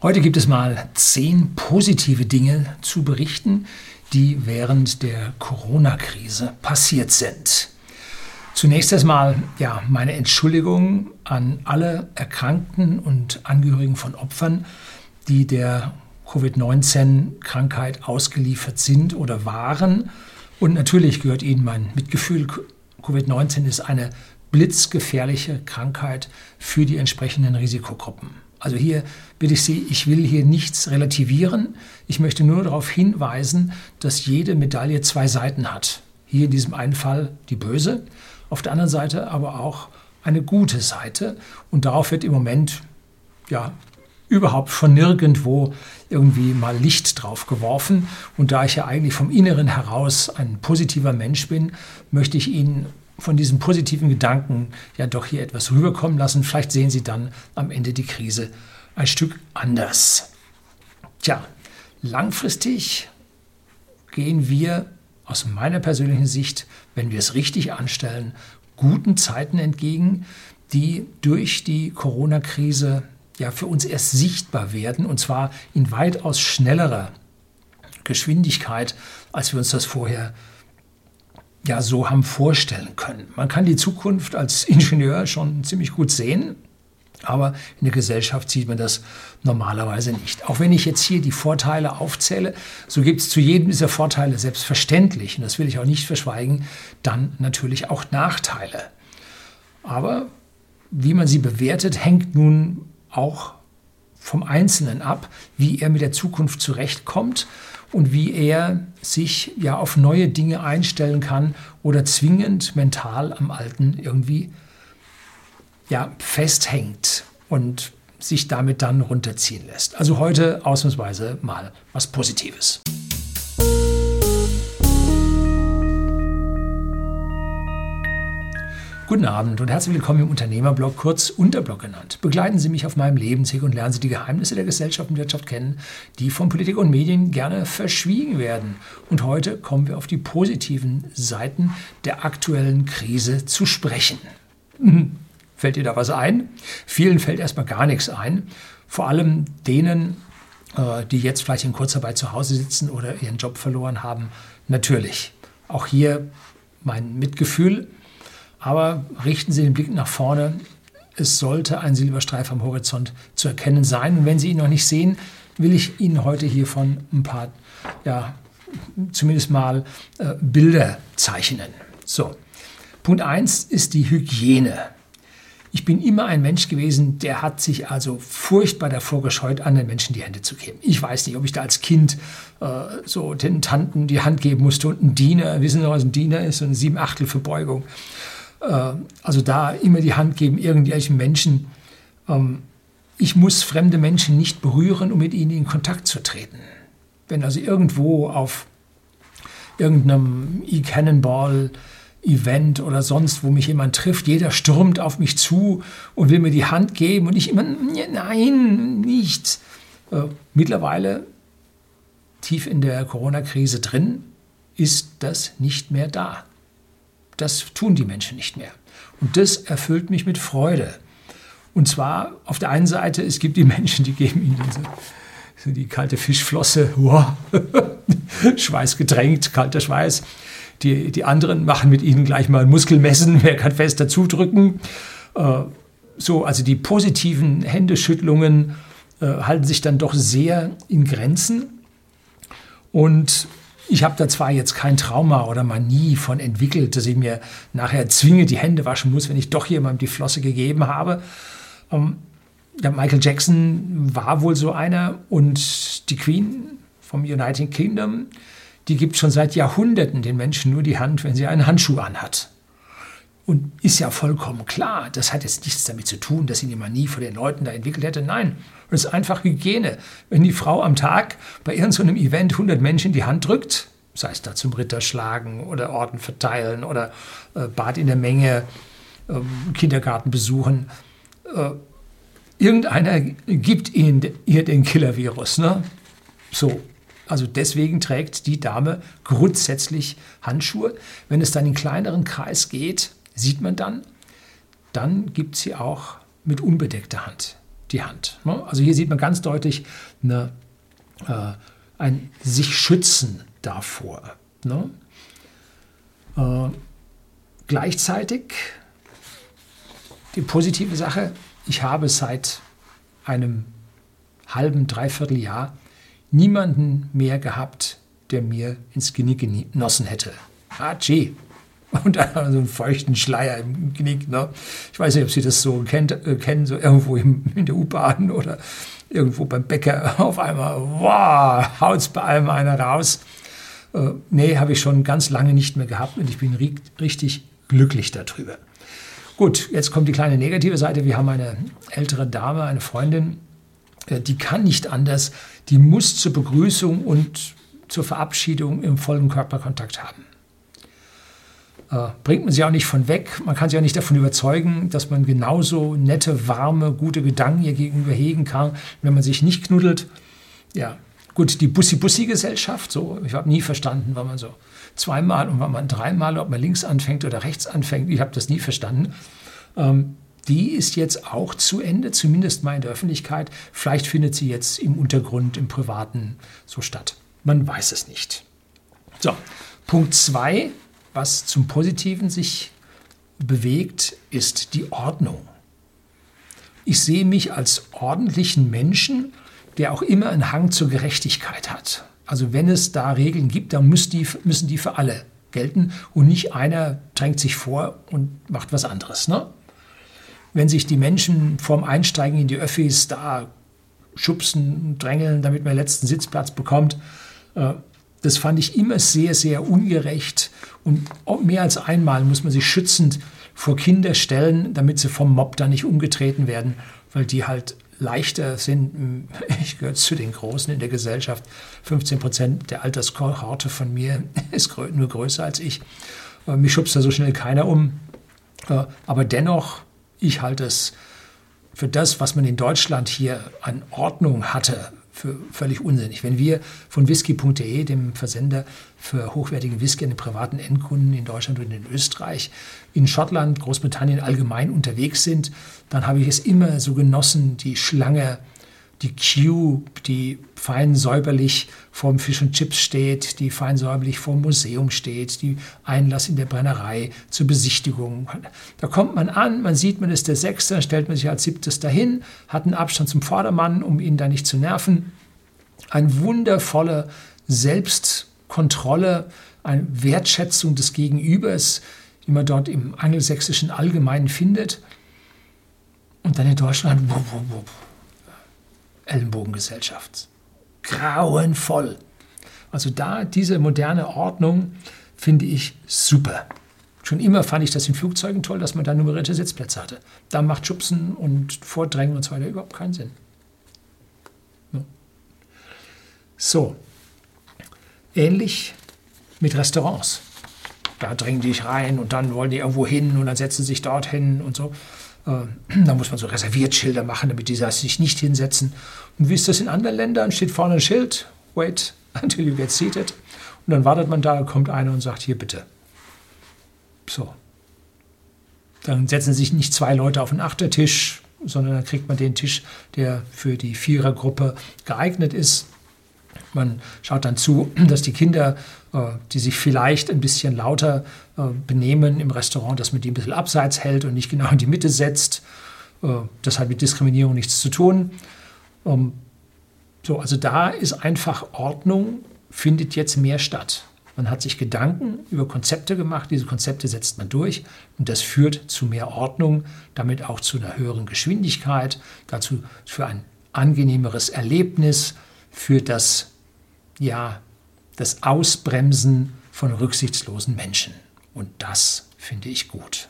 Heute gibt es mal zehn positive Dinge zu berichten, die während der Corona-Krise passiert sind. Zunächst erstmal ja, meine Entschuldigung an alle Erkrankten und Angehörigen von Opfern, die der Covid-19-Krankheit ausgeliefert sind oder waren. Und natürlich gehört Ihnen mein Mitgefühl. Covid-19 ist eine blitzgefährliche Krankheit für die entsprechenden Risikogruppen. Also hier bitte ich Sie, ich will hier nichts relativieren. Ich möchte nur darauf hinweisen, dass jede Medaille zwei Seiten hat. Hier in diesem einen Fall die böse, auf der anderen Seite aber auch eine gute Seite. Und darauf wird im Moment ja überhaupt von nirgendwo irgendwie mal Licht drauf geworfen. Und da ich ja eigentlich vom Inneren heraus ein positiver Mensch bin, möchte ich Ihnen von diesen positiven Gedanken ja doch hier etwas rüberkommen lassen. Vielleicht sehen Sie dann am Ende die Krise ein Stück anders. Tja, langfristig gehen wir aus meiner persönlichen Sicht, wenn wir es richtig anstellen, guten Zeiten entgegen, die durch die Corona-Krise ja für uns erst sichtbar werden und zwar in weitaus schnellerer Geschwindigkeit, als wir uns das vorher ja so haben vorstellen können. Man kann die Zukunft als Ingenieur schon ziemlich gut sehen, aber in der Gesellschaft sieht man das normalerweise nicht. Auch wenn ich jetzt hier die Vorteile aufzähle, so gibt es zu jedem dieser Vorteile selbstverständlich, und das will ich auch nicht verschweigen, dann natürlich auch Nachteile. Aber wie man sie bewertet, hängt nun auch vom Einzelnen ab, wie er mit der Zukunft zurechtkommt und wie er sich ja auf neue Dinge einstellen kann oder zwingend mental am Alten irgendwie ja, festhängt und sich damit dann runterziehen lässt. Also heute ausnahmsweise mal was Positives. Guten Abend und herzlich willkommen im Unternehmerblog, kurz Unterblog genannt. Begleiten Sie mich auf meinem Lebensweg und lernen Sie die Geheimnisse der Gesellschaft und Wirtschaft kennen, die von Politik und Medien gerne verschwiegen werden. Und heute kommen wir auf die positiven Seiten der aktuellen Krise zu sprechen. Hm, fällt dir da was ein? Vielen fällt erstmal gar nichts ein. Vor allem denen, äh, die jetzt vielleicht in Kurzarbeit zu Hause sitzen oder ihren Job verloren haben. Natürlich. Auch hier mein Mitgefühl aber richten Sie den Blick nach vorne. Es sollte ein Silberstreif am Horizont zu erkennen sein. Und wenn Sie ihn noch nicht sehen, will ich Ihnen heute hiervon ein paar, ja, zumindest mal äh, Bilder zeichnen. So, Punkt 1 ist die Hygiene. Ich bin immer ein Mensch gewesen, der hat sich also furchtbar davor gescheut, anderen Menschen die Hände zu geben. Ich weiß nicht, ob ich da als Kind äh, so den Tanten die Hand geben musste und ein Diener, wissen Sie was ein Diener ist, so eine Siebenachtel Verbeugung. Äh, also da immer die Hand geben irgendwelchen Menschen. Ähm, ich muss fremde Menschen nicht berühren, um mit ihnen in Kontakt zu treten. Wenn also irgendwo auf irgendeinem E-Cannonball Event oder sonst, wo mich jemand trifft, jeder stürmt auf mich zu und will mir die Hand geben und ich immer, nein, nicht. Äh, mittlerweile, tief in der Corona-Krise drin, ist das nicht mehr da. Das tun die Menschen nicht mehr. Und das erfüllt mich mit Freude. Und zwar auf der einen Seite, es gibt die Menschen, die geben ihnen so die kalte Fischflosse, wow, Schweiß gedrängt, kalter Schweiß. Die, die anderen machen mit ihnen gleich mal Muskelmessen, wer kann fest dazudrücken. Äh, so, also die positiven Händeschüttlungen äh, halten sich dann doch sehr in Grenzen. Und ich habe da zwar jetzt kein Trauma oder Manie von entwickelt, dass ich mir nachher zwinge, die Hände waschen muss, wenn ich doch jemandem die Flosse gegeben habe. Ähm, ja, Michael Jackson war wohl so einer und die Queen vom United Kingdom, die gibt schon seit Jahrhunderten den Menschen nur die Hand, wenn sie einen Handschuh anhat. Und ist ja vollkommen klar, das hat jetzt nichts damit zu tun, dass sie die Manie vor den Leuten da entwickelt hätte. Nein, das ist einfach Hygiene. Wenn die Frau am Tag bei irgendeinem so Event 100 Menschen die Hand drückt, sei es da zum Ritter schlagen oder Orden verteilen oder äh, Bad in der Menge, äh, Kindergarten besuchen, äh, irgendeiner gibt ihnen, ihr den Killer-Virus. Ne? So, also deswegen trägt die Dame grundsätzlich Handschuhe. Wenn es dann in kleineren Kreis geht, sieht man dann, dann gibt sie auch mit unbedeckter Hand. die Hand. Ne? Also hier sieht man ganz deutlich eine, äh, ein sich schützen davor. Ne? Äh, gleichzeitig die positive Sache, ich habe seit einem halben, dreiviertel Jahr niemanden mehr gehabt, der mir ins Genick genossen hätte. Ah, gee. Und dann so einen feuchten Schleier im Knick. Ne? Ich weiß nicht, ob Sie das so kennt, äh, kennen, so irgendwo im, in der U-Bahn oder irgendwo beim Bäcker auf einmal, wow, haut's bei allem einer raus. Äh, nee, habe ich schon ganz lange nicht mehr gehabt und ich bin ri richtig glücklich darüber. Gut, jetzt kommt die kleine negative Seite. Wir haben eine ältere Dame, eine Freundin, äh, die kann nicht anders. Die muss zur Begrüßung und zur Verabschiedung im vollen Körperkontakt haben. Äh, bringt man sie auch nicht von weg. Man kann sie auch nicht davon überzeugen, dass man genauso nette, warme, gute Gedanken ihr gegenüber hegen kann, wenn man sich nicht knuddelt. Ja, gut, die Bussi-Bussi-Gesellschaft, so, ich habe nie verstanden, wann man so zweimal und wann man dreimal, ob man links anfängt oder rechts anfängt, ich habe das nie verstanden. Ähm, die ist jetzt auch zu Ende, zumindest mal in der Öffentlichkeit. Vielleicht findet sie jetzt im Untergrund, im Privaten so statt. Man weiß es nicht. So, Punkt 2 was zum Positiven sich bewegt, ist die Ordnung. Ich sehe mich als ordentlichen Menschen, der auch immer einen Hang zur Gerechtigkeit hat. Also wenn es da Regeln gibt, dann müssen die, müssen die für alle gelten und nicht einer drängt sich vor und macht was anderes. Ne? Wenn sich die Menschen vorm Einsteigen in die Öffis da schubsen, drängeln, damit man den letzten Sitzplatz bekommt, äh, das fand ich immer sehr, sehr ungerecht. Und mehr als einmal muss man sich schützend vor Kinder stellen, damit sie vom Mob da nicht umgetreten werden, weil die halt leichter sind. Ich gehöre zu den Großen in der Gesellschaft. 15 Prozent der Alterskohorte von mir ist nur größer als ich. Äh, mich schubst da so schnell keiner um. Äh, aber dennoch, ich halte es für das, was man in Deutschland hier an Ordnung hatte, für völlig unsinnig. Wenn wir von whisky.de, dem Versender für hochwertigen Whisky an den privaten Endkunden in Deutschland und in Österreich, in Schottland, Großbritannien allgemein unterwegs sind, dann habe ich es immer so genossen, die Schlange die Queue, die fein säuberlich vorm Fisch und Chips steht, die fein säuberlich vorm Museum steht, die Einlass in der Brennerei zur Besichtigung. Da kommt man an, man sieht, man ist der Sechste, dann stellt man sich als Siebtes dahin, hat einen Abstand zum Vordermann, um ihn da nicht zu nerven. Eine wundervolle Selbstkontrolle, eine Wertschätzung des Gegenübers, die man dort im angelsächsischen Allgemeinen findet. Und dann in Deutschland, wupp, wupp, wupp Ellenbogengesellschaft. Grauenvoll. Also da diese moderne Ordnung finde ich super. Schon immer fand ich das in Flugzeugen toll, dass man da nummerierte Sitzplätze hatte. Da macht Schubsen und Vordrängen und so weiter überhaupt keinen Sinn. So, ähnlich mit Restaurants. Da drängen die rein und dann wollen die irgendwo hin und dann setzen sie sich dort hin und so. Äh, da muss man so Reserviertschilder machen, damit die sich nicht hinsetzen. Und wie ist das in anderen Ländern? Steht vorne ein Schild, wait until you get seated. Und dann wartet man da, kommt einer und sagt, hier bitte. So. Dann setzen sich nicht zwei Leute auf den Achtertisch, sondern dann kriegt man den Tisch, der für die Vierergruppe geeignet ist. Man schaut dann zu, dass die Kinder, äh, die sich vielleicht ein bisschen lauter äh, benehmen im Restaurant, dass man die ein bisschen abseits hält und nicht genau in die Mitte setzt. Äh, das hat mit Diskriminierung nichts zu tun. Ähm, so, also da ist einfach Ordnung, findet jetzt mehr statt. Man hat sich Gedanken über Konzepte gemacht, diese Konzepte setzt man durch und das führt zu mehr Ordnung, damit auch zu einer höheren Geschwindigkeit, dazu für ein angenehmeres Erlebnis, für das ja, das Ausbremsen von rücksichtslosen Menschen. Und das finde ich gut.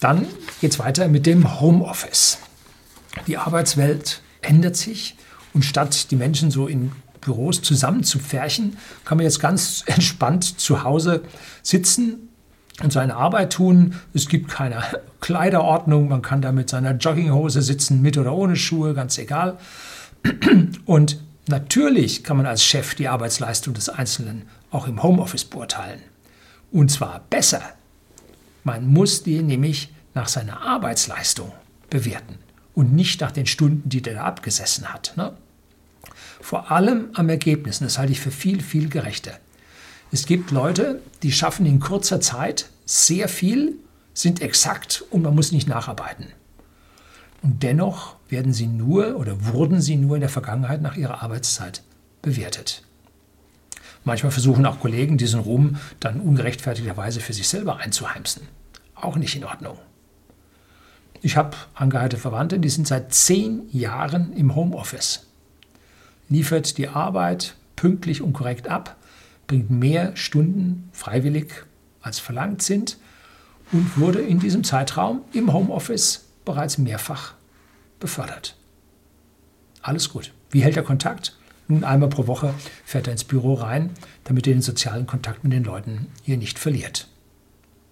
Dann geht es weiter mit dem Homeoffice. Die Arbeitswelt ändert sich und statt die Menschen so in Büros zusammenzupferchen, kann man jetzt ganz entspannt zu Hause sitzen und seine Arbeit tun. Es gibt keine Kleiderordnung, man kann da mit seiner Jogginghose sitzen, mit oder ohne Schuhe, ganz egal. Und Natürlich kann man als Chef die Arbeitsleistung des Einzelnen auch im Homeoffice beurteilen. Und zwar besser. Man muss die nämlich nach seiner Arbeitsleistung bewerten und nicht nach den Stunden, die der da abgesessen hat. Ne? Vor allem am Ergebnis, das halte ich für viel, viel gerechter. Es gibt Leute, die schaffen in kurzer Zeit sehr viel, sind exakt und man muss nicht nacharbeiten. Und dennoch werden sie nur oder wurden sie nur in der Vergangenheit nach ihrer Arbeitszeit bewertet. Manchmal versuchen auch Kollegen, diesen Ruhm dann ungerechtfertigterweise für sich selber einzuheimsen. Auch nicht in Ordnung. Ich habe angeheilte Verwandte, die sind seit zehn Jahren im Homeoffice. Liefert die Arbeit pünktlich und korrekt ab, bringt mehr Stunden freiwillig als verlangt sind und wurde in diesem Zeitraum im Homeoffice bereits mehrfach befördert. Alles gut. Wie hält er Kontakt? Nun einmal pro Woche fährt er ins Büro rein, damit er den sozialen Kontakt mit den Leuten hier nicht verliert.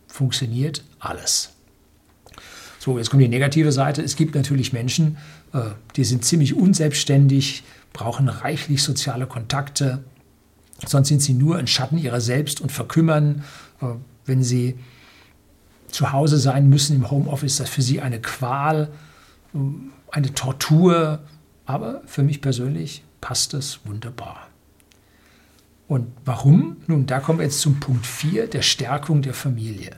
Funktioniert alles. So, jetzt kommt die negative Seite. Es gibt natürlich Menschen, äh, die sind ziemlich unselbstständig, brauchen reichlich soziale Kontakte, sonst sind sie nur ein Schatten ihrer selbst und verkümmern, äh, wenn sie zu Hause sein müssen im Homeoffice, ist das für sie eine Qual, äh, eine Tortur. Aber für mich persönlich passt das wunderbar. Und warum? Nun, da kommen wir jetzt zum Punkt 4 der Stärkung der Familie.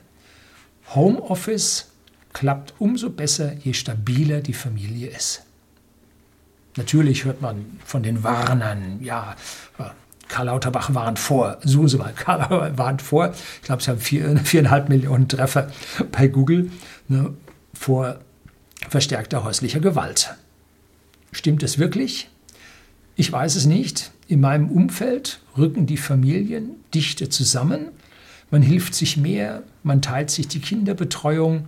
Homeoffice klappt umso besser, je stabiler die Familie ist. Natürlich hört man von den Warnern, ja, Karl Lauterbach warnt vor, Karl warnt vor, ich glaube, Sie haben vier, viereinhalb Millionen Treffer bei Google, ne, vor verstärkter häuslicher Gewalt. Stimmt es wirklich? Ich weiß es nicht. In meinem Umfeld rücken die Familien dichter zusammen. Man hilft sich mehr, man teilt sich die Kinderbetreuung.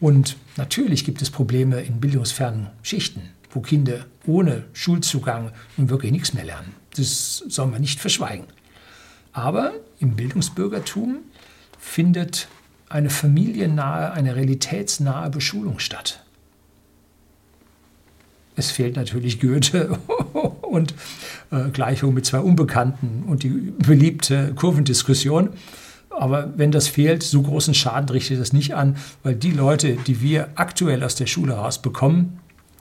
Und natürlich gibt es Probleme in bildungsfernen Schichten, wo Kinder ohne Schulzugang nun wirklich nichts mehr lernen. Das soll man nicht verschweigen. Aber im Bildungsbürgertum findet eine familiennahe, eine realitätsnahe Beschulung statt. Es fehlt natürlich Goethe und äh, Gleichung mit zwei Unbekannten und die beliebte Kurvendiskussion. Aber wenn das fehlt, so großen Schaden richtet das nicht an, weil die Leute, die wir aktuell aus der Schule rausbekommen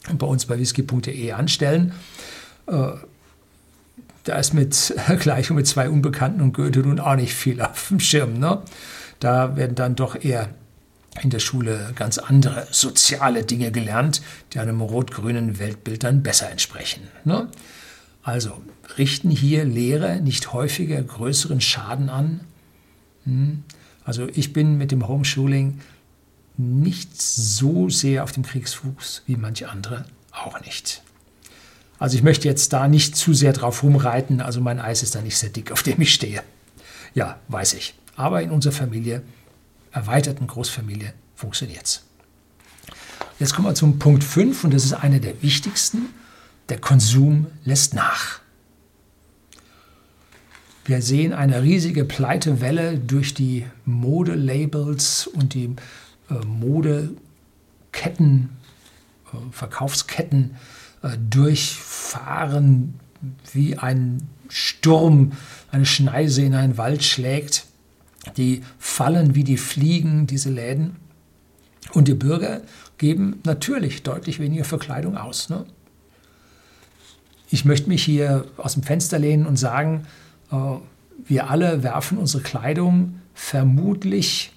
und bei uns bei whisky.de anstellen, äh, da ist mit Gleichung mit zwei Unbekannten und Goethe nun auch nicht viel auf dem Schirm. Ne? Da werden dann doch eher in der Schule ganz andere soziale Dinge gelernt, die einem rot-grünen Weltbild dann besser entsprechen. Ne? Also richten hier Lehrer nicht häufiger größeren Schaden an? Hm? Also ich bin mit dem Homeschooling nicht so sehr auf dem Kriegsfuß wie manche andere auch nicht. Also ich möchte jetzt da nicht zu sehr drauf rumreiten, also mein Eis ist da nicht sehr dick, auf dem ich stehe. Ja, weiß ich. Aber in unserer Familie erweiterten Großfamilie funktioniert es. Jetzt kommen wir zum Punkt 5 und das ist einer der wichtigsten. Der Konsum lässt nach. Wir sehen eine riesige Pleitewelle durch die Modelabels und die äh, Modeketten, äh, Verkaufsketten äh, durchfahren, wie ein Sturm eine Schneise in einen Wald schlägt. Die fallen wie die Fliegen, diese Läden. Und die Bürger geben natürlich deutlich weniger für Kleidung aus. Ne? Ich möchte mich hier aus dem Fenster lehnen und sagen, äh, wir alle werfen unsere Kleidung vermutlich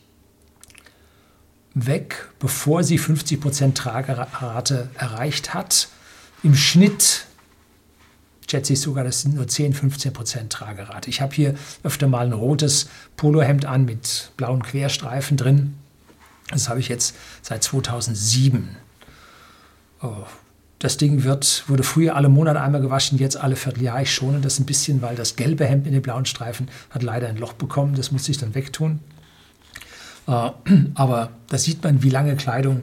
weg, bevor sie 50% Tragerate erreicht hat. Im Schnitt schätze ich sogar, das sind nur 10, 15 Prozent Tragerate. Ich habe hier öfter mal ein rotes Polohemd an mit blauen Querstreifen drin. Das habe ich jetzt seit 2007. Oh, das Ding wird, wurde früher alle Monate einmal gewaschen, jetzt alle Vierteljahr. Ich schone das ein bisschen, weil das gelbe Hemd in den blauen Streifen hat leider ein Loch bekommen. Das muss ich dann wegtun. Äh, aber da sieht man, wie lange Kleidung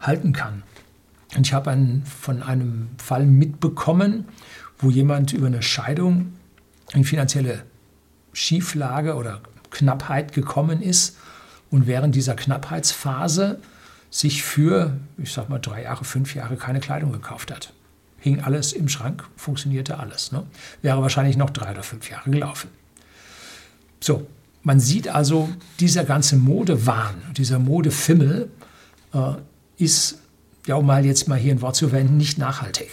halten kann. Und ich habe einen, von einem Fall mitbekommen, wo jemand über eine Scheidung in finanzielle Schieflage oder Knappheit gekommen ist und während dieser Knappheitsphase sich für, ich sag mal, drei Jahre, fünf Jahre keine Kleidung gekauft hat. Hing alles im Schrank, funktionierte alles. Ne? Wäre wahrscheinlich noch drei oder fünf Jahre gelaufen. So, man sieht also, dieser ganze Modewahn, dieser Modefimmel äh, ist ja, um mal jetzt mal hier ein Wort zu verwenden, nicht nachhaltig.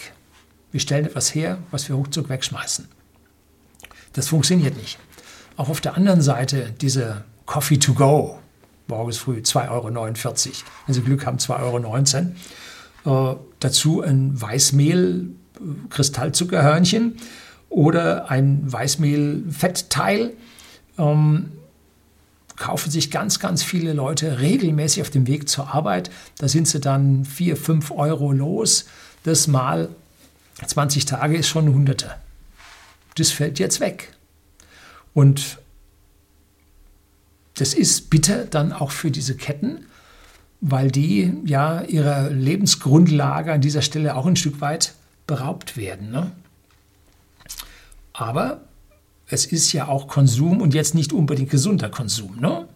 Wir stellen etwas her, was wir ruckzuck wegschmeißen. Das funktioniert nicht. Auch auf der anderen Seite diese Coffee to go, morgens früh 2,49 Euro, wenn Sie Glück haben 2,19 Euro. Äh, dazu ein Weißmehl, Kristallzuckerhörnchen oder ein Weißmehl-Fettteil. Ähm, kaufen sich ganz, ganz viele Leute regelmäßig auf dem Weg zur Arbeit. Da sind sie dann 4, 5 Euro los. Das mal 20 Tage ist schon Hunderte. Das fällt jetzt weg. Und das ist bitter dann auch für diese Ketten, weil die ja ihrer Lebensgrundlage an dieser Stelle auch ein Stück weit beraubt werden. Ne? Aber es ist ja auch Konsum und jetzt nicht unbedingt gesunder Konsum. Ne?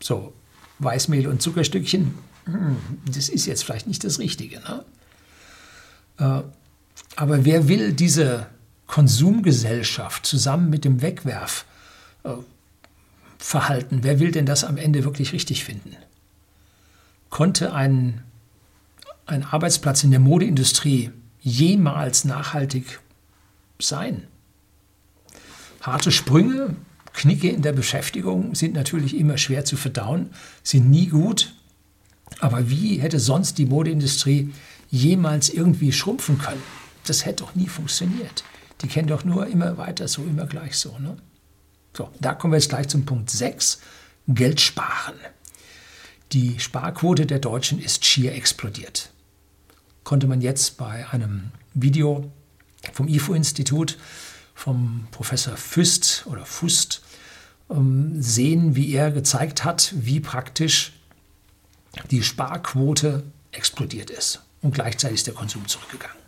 So, Weißmehl und Zuckerstückchen, hm, das ist jetzt vielleicht nicht das Richtige. Ne? Äh, aber wer will diese Konsumgesellschaft zusammen mit dem Wegwerfverhalten, wer will denn das am Ende wirklich richtig finden? Konnte ein, ein Arbeitsplatz in der Modeindustrie jemals nachhaltig sein? Harte Sprünge, Knicke in der Beschäftigung sind natürlich immer schwer zu verdauen, sind nie gut. Aber wie hätte sonst die Modeindustrie jemals irgendwie schrumpfen können? Das hätte doch nie funktioniert. Die kennen doch nur immer weiter so, immer gleich so. Ne? So, da kommen wir jetzt gleich zum Punkt 6, Geld sparen. Die Sparquote der Deutschen ist schier explodiert. Konnte man jetzt bei einem Video vom IFO-Institut vom Professor Füst oder Fust ähm, sehen, wie er gezeigt hat, wie praktisch die Sparquote explodiert ist. Und gleichzeitig ist der Konsum zurückgegangen.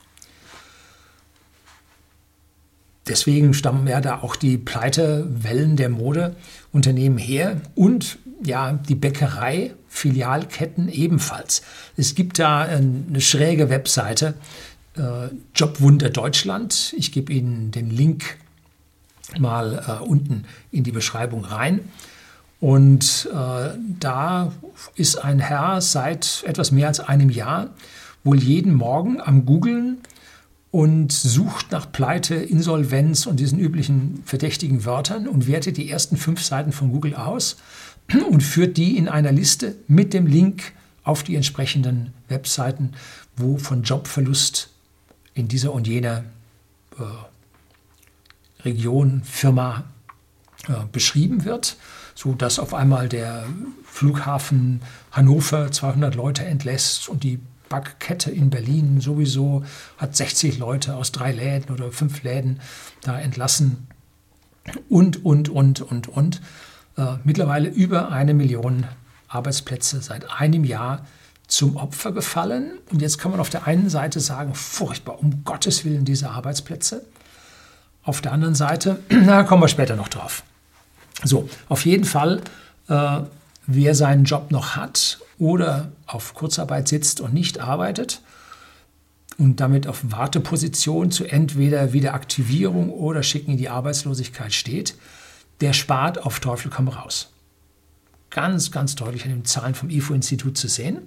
Deswegen stammen ja da auch die Pleitewellen der Modeunternehmen her und ja, die Bäckerei, Filialketten ebenfalls. Es gibt da eine schräge Webseite, äh, Jobwunder Deutschland. Ich gebe Ihnen den Link mal äh, unten in die Beschreibung rein. Und äh, da ist ein Herr seit etwas mehr als einem Jahr wohl jeden Morgen am Googlen und sucht nach Pleite, Insolvenz und diesen üblichen verdächtigen Wörtern und wertet die ersten fünf Seiten von Google aus und führt die in einer Liste mit dem Link auf die entsprechenden Webseiten, wo von Jobverlust in dieser und jener äh, Region, Firma äh, beschrieben wird, so dass auf einmal der Flughafen Hannover 200 Leute entlässt und die Backkette in Berlin sowieso hat 60 Leute aus drei Läden oder fünf Läden da entlassen und, und, und, und, und. Äh, mittlerweile über eine Million Arbeitsplätze seit einem Jahr zum Opfer gefallen. Und jetzt kann man auf der einen Seite sagen, furchtbar, um Gottes Willen diese Arbeitsplätze. Auf der anderen Seite, da kommen wir später noch drauf. So, auf jeden Fall, äh, wer seinen Job noch hat oder auf Kurzarbeit sitzt und nicht arbeitet und damit auf Warteposition zu entweder Wiederaktivierung oder Schicken in die Arbeitslosigkeit steht, der spart auf Teufel komm raus. Ganz, ganz deutlich an den Zahlen vom IFO-Institut zu sehen.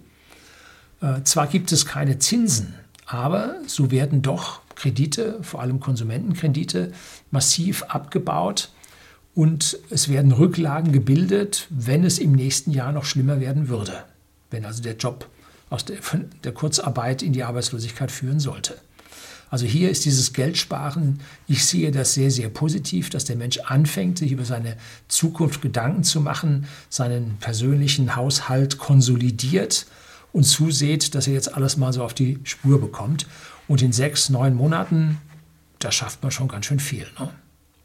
Äh, zwar gibt es keine Zinsen, aber so werden doch Kredite, vor allem Konsumentenkredite, massiv abgebaut und es werden Rücklagen gebildet, wenn es im nächsten Jahr noch schlimmer werden würde, wenn also der Job aus der, der Kurzarbeit in die Arbeitslosigkeit führen sollte. Also hier ist dieses Geldsparen, ich sehe das sehr, sehr positiv, dass der Mensch anfängt, sich über seine Zukunft Gedanken zu machen, seinen persönlichen Haushalt konsolidiert und zuseht, dass er jetzt alles mal so auf die Spur bekommt. Und in sechs, neun Monaten, da schafft man schon ganz schön viel. Ne?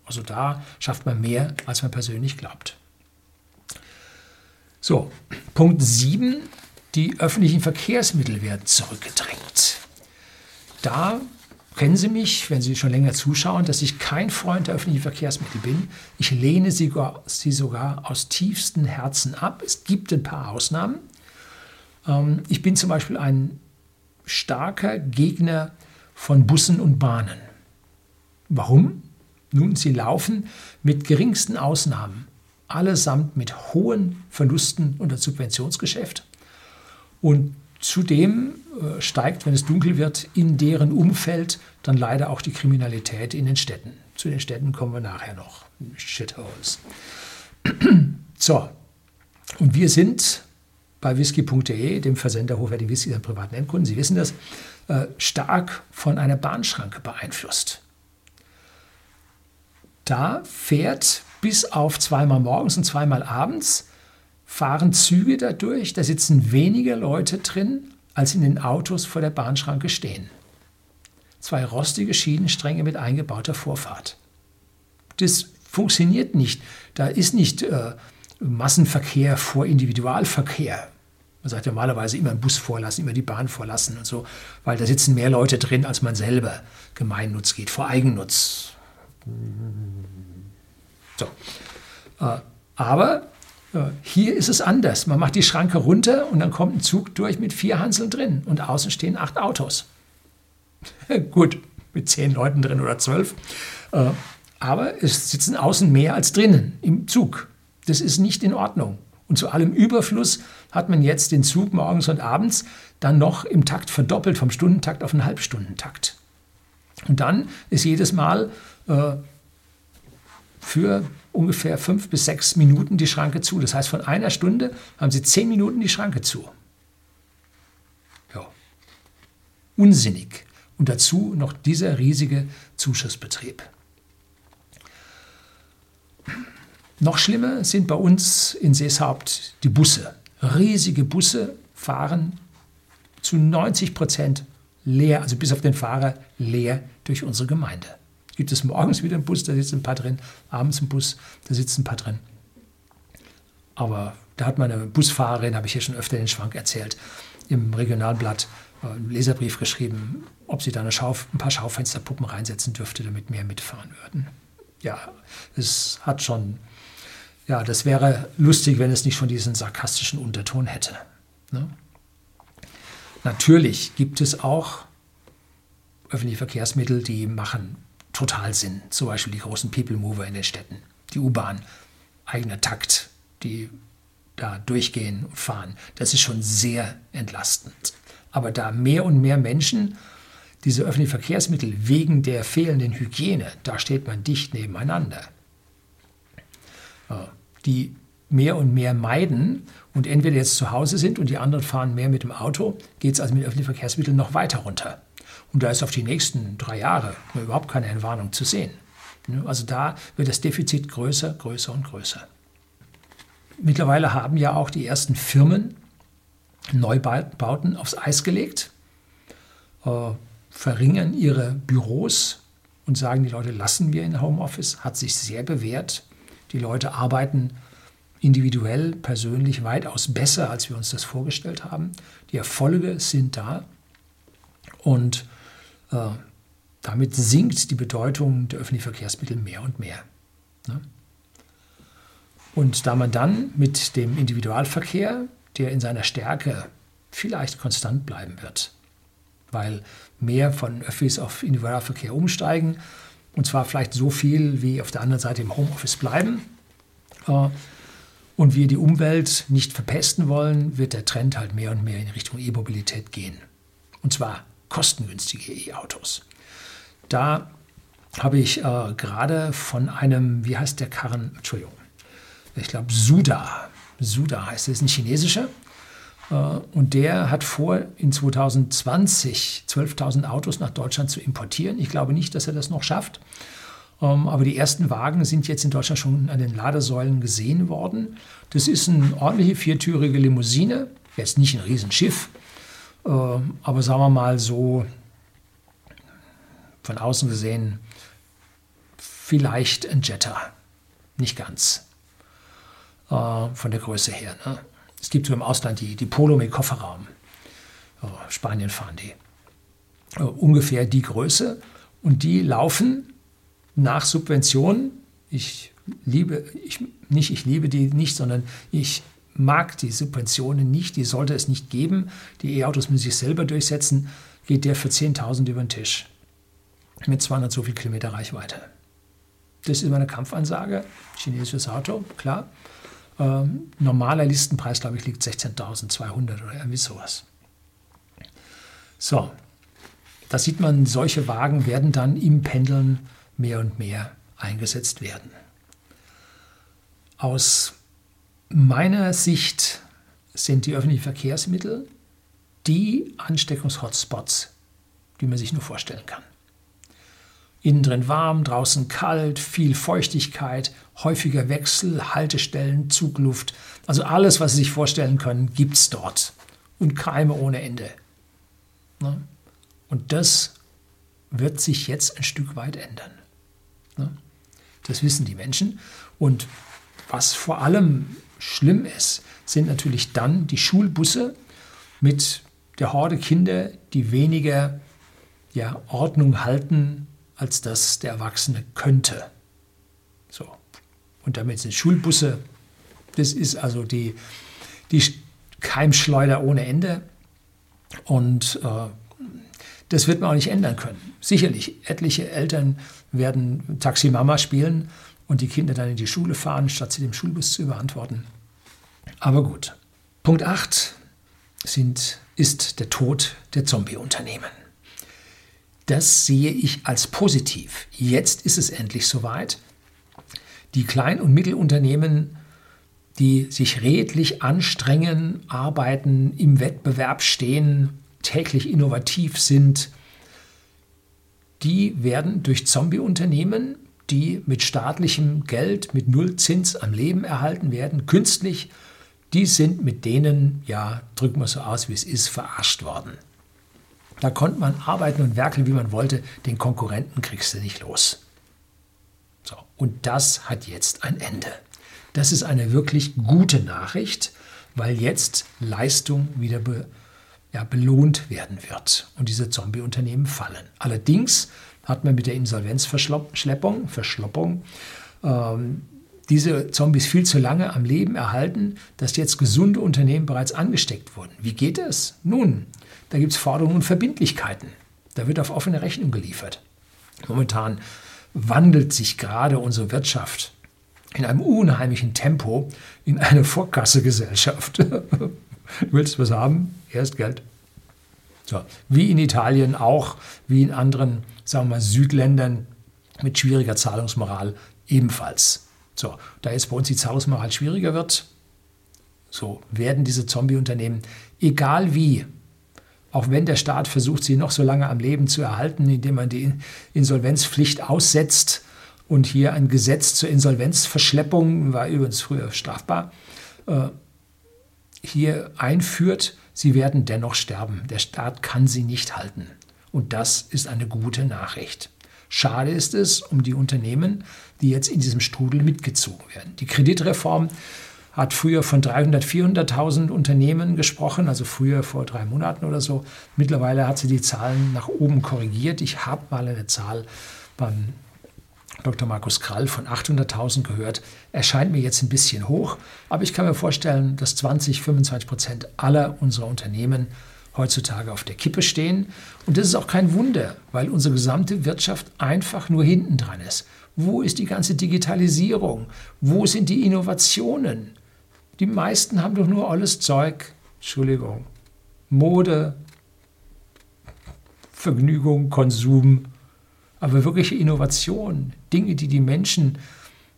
Also da schafft man mehr, als man persönlich glaubt. So, Punkt 7. Die öffentlichen Verkehrsmittel werden zurückgedrängt. Da kennen Sie mich, wenn Sie schon länger zuschauen, dass ich kein Freund der öffentlichen Verkehrsmittel bin. Ich lehne sie sogar, sie sogar aus tiefstem Herzen ab. Es gibt ein paar Ausnahmen. Ähm, ich bin zum Beispiel ein starker Gegner von Bussen und Bahnen. Warum? Nun, sie laufen mit geringsten Ausnahmen allesamt mit hohen Verlusten unter Subventionsgeschäft. Und zudem äh, steigt, wenn es dunkel wird, in deren Umfeld dann leider auch die Kriminalität in den Städten. Zu den Städten kommen wir nachher noch. Shitholes. So, und wir sind bei whisky.de, dem Versender hochwertigen Whisky an privaten Endkunden, Sie wissen das, äh, stark von einer Bahnschranke beeinflusst. Da fährt bis auf zweimal morgens und zweimal abends fahren Züge dadurch, da sitzen weniger Leute drin, als in den Autos vor der Bahnschranke stehen. Zwei rostige Schienenstränge mit eingebauter Vorfahrt. Das funktioniert nicht. Da ist nicht äh, Massenverkehr vor Individualverkehr. Man sagt ja normalerweise immer einen Bus vorlassen, immer die Bahn vorlassen und so, weil da sitzen mehr Leute drin, als man selber Gemeinnutz geht, vor Eigennutz. So. Äh, aber äh, hier ist es anders. Man macht die Schranke runter und dann kommt ein Zug durch mit vier Hanseln drin und außen stehen acht Autos. Gut, mit zehn Leuten drin oder zwölf. Äh, aber es sitzen außen mehr als drinnen im Zug. Das ist nicht in Ordnung. Und zu allem Überfluss hat man jetzt den Zug morgens und abends dann noch im Takt verdoppelt, vom Stundentakt auf einen Halbstundentakt. Und dann ist jedes Mal äh, für ungefähr fünf bis sechs Minuten die Schranke zu. Das heißt, von einer Stunde haben Sie zehn Minuten die Schranke zu. Ja. Unsinnig. Und dazu noch dieser riesige Zuschussbetrieb. Noch schlimmer sind bei uns in Seeshaupt die Busse. Riesige Busse fahren zu 90 Prozent leer, also bis auf den Fahrer leer durch unsere Gemeinde. Gibt es morgens wieder einen Bus, da sitzen ein paar drin, abends ein Bus, da sitzen ein paar drin. Aber da hat meine Busfahrerin, habe ich hier schon öfter den Schwank erzählt, im Regionalblatt äh, einen Leserbrief geschrieben, ob sie da eine Schauf, ein paar Schaufensterpuppen reinsetzen dürfte, damit mehr mitfahren würden. Ja, es hat schon ja, das wäre lustig, wenn es nicht schon diesen sarkastischen Unterton hätte. Ne? Natürlich gibt es auch öffentliche Verkehrsmittel, die machen total Sinn. Zum Beispiel die großen People Mover in den Städten, die U-Bahn, eigener Takt, die da durchgehen und fahren. Das ist schon sehr entlastend. Aber da mehr und mehr Menschen diese öffentlichen Verkehrsmittel wegen der fehlenden Hygiene, da steht man dicht nebeneinander die mehr und mehr meiden und entweder jetzt zu Hause sind und die anderen fahren mehr mit dem Auto, geht es also mit öffentlichen Verkehrsmitteln noch weiter runter. Und da ist auf die nächsten drei Jahre überhaupt keine Entwarnung zu sehen. Also da wird das Defizit größer, größer und größer. Mittlerweile haben ja auch die ersten Firmen Neubauten aufs Eis gelegt, äh, verringern ihre Büros und sagen, die Leute lassen wir in Homeoffice, hat sich sehr bewährt. Die Leute arbeiten individuell, persönlich weitaus besser, als wir uns das vorgestellt haben. Die Erfolge sind da und damit sinkt die Bedeutung der öffentlichen Verkehrsmittel mehr und mehr. Ne? Und da man dann mit dem Individualverkehr, der in seiner Stärke vielleicht konstant bleiben wird, weil mehr von Öffis auf Individualverkehr umsteigen, und zwar vielleicht so viel, wie auf der anderen Seite im Homeoffice bleiben. Äh, und wir die Umwelt nicht verpesten wollen, wird der Trend halt mehr und mehr in Richtung E-Mobilität gehen. Und zwar kostengünstige E-Autos. Da habe ich äh, gerade von einem, wie heißt der Karren, Entschuldigung, ich glaube Suda, Suda heißt es, ein chinesischer. Äh, und der hat vor, in 2020 12.000 Autos nach Deutschland zu importieren. Ich glaube nicht, dass er das noch schafft. Ähm, aber die ersten Wagen sind jetzt in Deutschland schon an den Ladesäulen gesehen worden. Das ist eine ordentliche viertürige Limousine. Jetzt nicht ein Riesenschiff, aber sagen wir mal so von außen gesehen vielleicht ein Jetta. Nicht ganz. Äh, von der Größe her. Ne? Es gibt so im Ausland die, die Polo mit Kofferraum. Oh, Spanien fahren die. Oh, ungefähr die Größe. Und die laufen nach Subventionen. Ich liebe, ich, nicht ich liebe die nicht, sondern ich mag die Subventionen nicht, die sollte es nicht geben. Die E-Autos müssen sich selber durchsetzen. Geht der für 10.000 über den Tisch. Mit 200 so viel Kilometer Reichweite. Das ist immer eine Kampfansage. Chinesisches Auto, klar. Ähm, normaler Listenpreis, glaube ich, liegt 16.200 oder irgendwie sowas. So, da sieht man, solche Wagen werden dann im Pendeln mehr und mehr eingesetzt werden. Aus meiner Sicht sind die öffentlichen Verkehrsmittel die Ansteckungshotspots, die man sich nur vorstellen kann. Innen drin warm, draußen kalt, viel Feuchtigkeit, häufiger Wechsel, Haltestellen, Zugluft. Also alles, was Sie sich vorstellen können, gibt es dort. Und Keime ohne Ende. Ne? Und das wird sich jetzt ein Stück weit ändern. Ne? Das wissen die Menschen. Und was vor allem schlimm ist, sind natürlich dann die Schulbusse mit der Horde Kinder, die weniger ja, Ordnung halten, als das der Erwachsene könnte. So. Und damit sind Schulbusse, das ist also die, die Keimschleuder ohne Ende. Und äh, das wird man auch nicht ändern können. Sicherlich, etliche Eltern werden Taximama spielen und die Kinder dann in die Schule fahren, statt sie dem Schulbus zu überantworten. Aber gut. Punkt 8 sind, ist der Tod der Zombie-Unternehmen. Das sehe ich als positiv. Jetzt ist es endlich soweit. Die Klein- und Mittelunternehmen, die sich redlich anstrengen, arbeiten, im Wettbewerb stehen, täglich innovativ sind, die werden durch Zombie-Unternehmen, die mit staatlichem Geld, mit Nullzins am Leben erhalten werden, künstlich, die sind mit denen, ja, drücken wir so aus, wie es ist, verarscht worden. Da konnte man arbeiten und werkeln, wie man wollte, den Konkurrenten kriegst du nicht los. So, und das hat jetzt ein Ende. Das ist eine wirklich gute Nachricht, weil jetzt Leistung wieder be ja, belohnt werden wird und diese Zombie-Unternehmen fallen. Allerdings hat man mit der Insolvenzverschleppung, Verschloppung, ähm, diese Zombies viel zu lange am Leben erhalten, dass jetzt gesunde Unternehmen bereits angesteckt wurden. Wie geht es? Nun, da gibt es Forderungen und Verbindlichkeiten. Da wird auf offene Rechnung geliefert. Momentan wandelt sich gerade unsere Wirtschaft in einem unheimlichen Tempo in eine Vorkassegesellschaft. Du willst was haben? Erst Geld. So, wie in Italien auch, wie in anderen, sagen wir mal, Südländern mit schwieriger Zahlungsmoral ebenfalls. So, da jetzt bei uns die Zahlungsmoral schwieriger wird, so werden diese Zombie-Unternehmen, egal wie, auch wenn der Staat versucht, sie noch so lange am Leben zu erhalten, indem man die Insolvenzpflicht aussetzt und hier ein Gesetz zur Insolvenzverschleppung, war übrigens früher strafbar, äh, hier einführt, sie werden dennoch sterben. Der Staat kann sie nicht halten. Und das ist eine gute Nachricht. Schade ist es um die Unternehmen, die jetzt in diesem Strudel mitgezogen werden. Die Kreditreform hat früher von 300.000, 400.000 Unternehmen gesprochen, also früher vor drei Monaten oder so. Mittlerweile hat sie die Zahlen nach oben korrigiert. Ich habe mal eine Zahl beim Dr. Markus Krall von 800.000 gehört. Erscheint mir jetzt ein bisschen hoch, aber ich kann mir vorstellen, dass 20, 25 Prozent aller unserer Unternehmen heutzutage auf der Kippe stehen. Und das ist auch kein Wunder, weil unsere gesamte Wirtschaft einfach nur hinten dran ist. Wo ist die ganze Digitalisierung? Wo sind die Innovationen? Die meisten haben doch nur alles Zeug. Entschuldigung. Mode, Vergnügung, Konsum, aber wirkliche Innovation, Dinge, die die Menschen,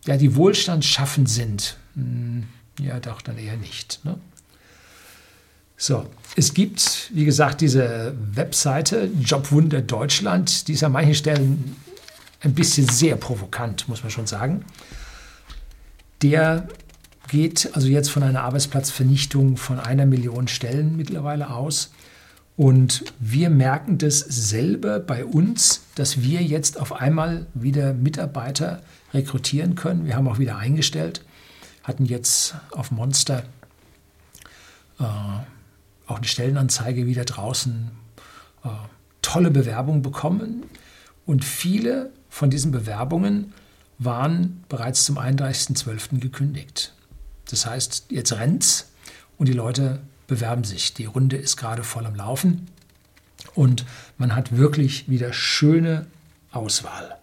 ja, die Wohlstand schaffen sind, hm, ja, doch dann eher nicht. Ne? So, es gibt, wie gesagt, diese Webseite Jobwunder Deutschland, die ist an manchen Stellen ein bisschen sehr provokant, muss man schon sagen. Der geht also jetzt von einer Arbeitsplatzvernichtung von einer Million Stellen mittlerweile aus. Und wir merken das selber bei uns, dass wir jetzt auf einmal wieder Mitarbeiter rekrutieren können. Wir haben auch wieder eingestellt, hatten jetzt auf Monster äh, auch eine Stellenanzeige wieder draußen, äh, tolle Bewerbungen bekommen. Und viele von diesen Bewerbungen waren bereits zum 31.12. gekündigt. Das heißt, jetzt rennt's und die Leute bewerben sich. Die Runde ist gerade voll am Laufen und man hat wirklich wieder schöne Auswahl.